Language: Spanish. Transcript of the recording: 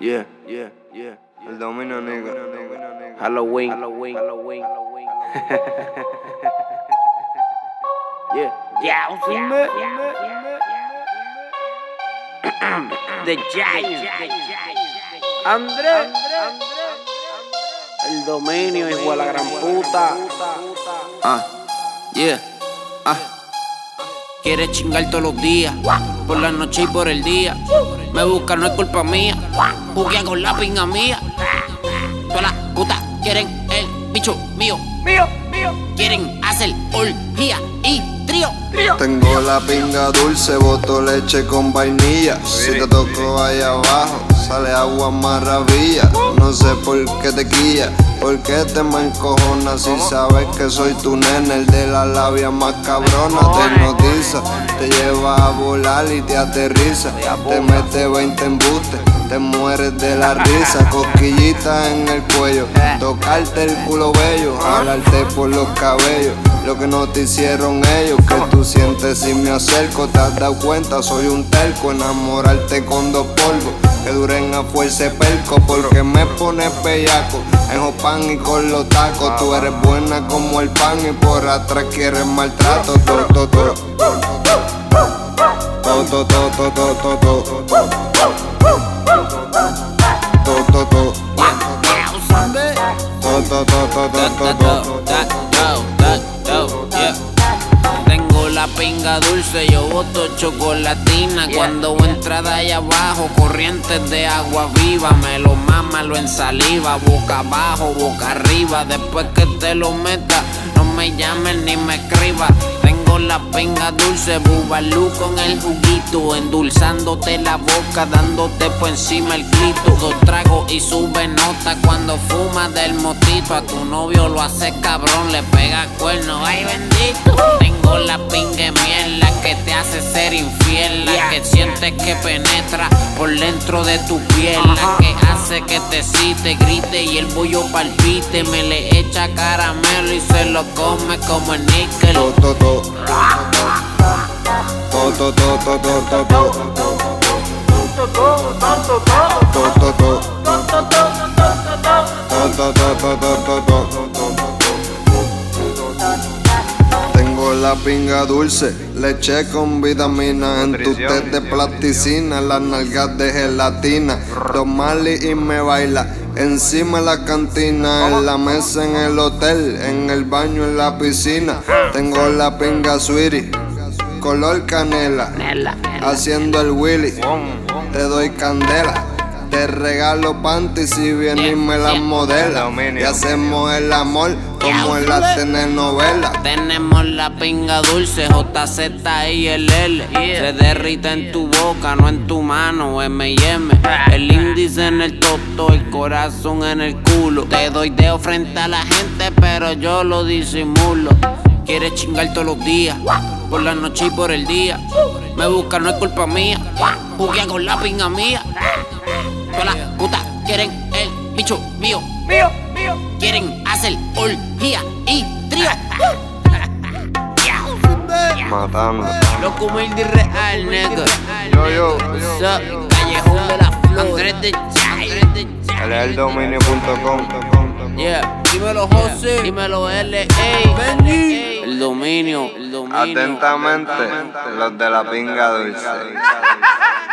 Yeah, yeah, yeah. El dominio negro. Halloween. Halloween. Halloween. yeah. Yeah, The Giant. Andrés. El dominio, hijo de la gran puta. Ah, yeah, ah. Quieres chingar todos los días, por la noche y por el día. Me busca, no es culpa mía. Juguea con la pinga mía. Todas las putas quieren el bicho mío. Mío, mío. Quieren hacer orgía y trío. Tengo la pinga dulce, boto leche con vainilla. Si te toco ahí abajo, sale agua maravilla. No sé por qué te quilla, por qué te me encojonas. Si sabes que soy tu nene, el de la labia más cabrona. Te notiza, te lleva a volar y te aterriza. Te mete 20 embustes, te mueres de la risa. Cosquillita en el cuello, tocarte el culo bello, jalarte por los cabellos. Lo que no te hicieron ellos, que tú sientes si me acerco. Te has dado cuenta, soy un telco. Enamorarte con dos polvos, que duren a fuerza perco. Porque me pones bellaco en Jopan y con los tacos. Tú eres buena como el pan y por atrás quieres maltrato. To, to, to. To, to, to, to, to, to, to. To, to, to. To, to, to, to, to, to, la pinga dulce, yo boto chocolatina. Cuando entra de allá abajo, corrientes de agua viva. Me lo mama, lo en saliva, boca abajo, boca arriba. Después que te lo meta, no me llames ni me escriba. Tengo la pinga dulce, bubalú con el juguito. Endulzándote la boca, dándote por encima el clito. Dos tragos y sube nota cuando fuma del motito. A tu novio lo hace cabrón, le pega cuerno. Ay bendito. Tengo la pinga miel, la que te hace ser infiel. La que sientes que penetra por dentro de tu piel. La que hace que te cite, grite y el bollo palpite. Me le echa caramelo y se lo come como el níquel. To, to, to. Tengo la pinga dulce, leche con vitamina. En tu té de plasticina, las nalgas de gelatina. Dos Mali y me baila Encima de la cantina, en la mesa, en el hotel, en el baño, en la piscina. Tengo la pinga sweetie, color canela, haciendo el willy. Te doy candela, te regalo panty si vienes y me las modela. Y hacemos el amor como en la telenovela. Tenemos la pinga dulce, JZ y el L. Se derrita en tu boca, no en tu mano, M&M. El índice en el toto, el corazón en el culo. Te doy dedo frente a la gente, pero yo lo disimulo. Quieres chingar todos los días, por la noche y por el día. Me busca, no es culpa mía. Juguea con la pinga mía. Todas las putas quieren el bicho mío. Mío, mío. Quieren hacer orgía y trío. Matando. Loco humilde y real, nigga. Yo, yo, up? Callejón de la flor. Andrés de Chay. Yeah. Dímelo José. Dímelo L.A. El dominio. El dominio. Atentamente, los de la pinga dulce.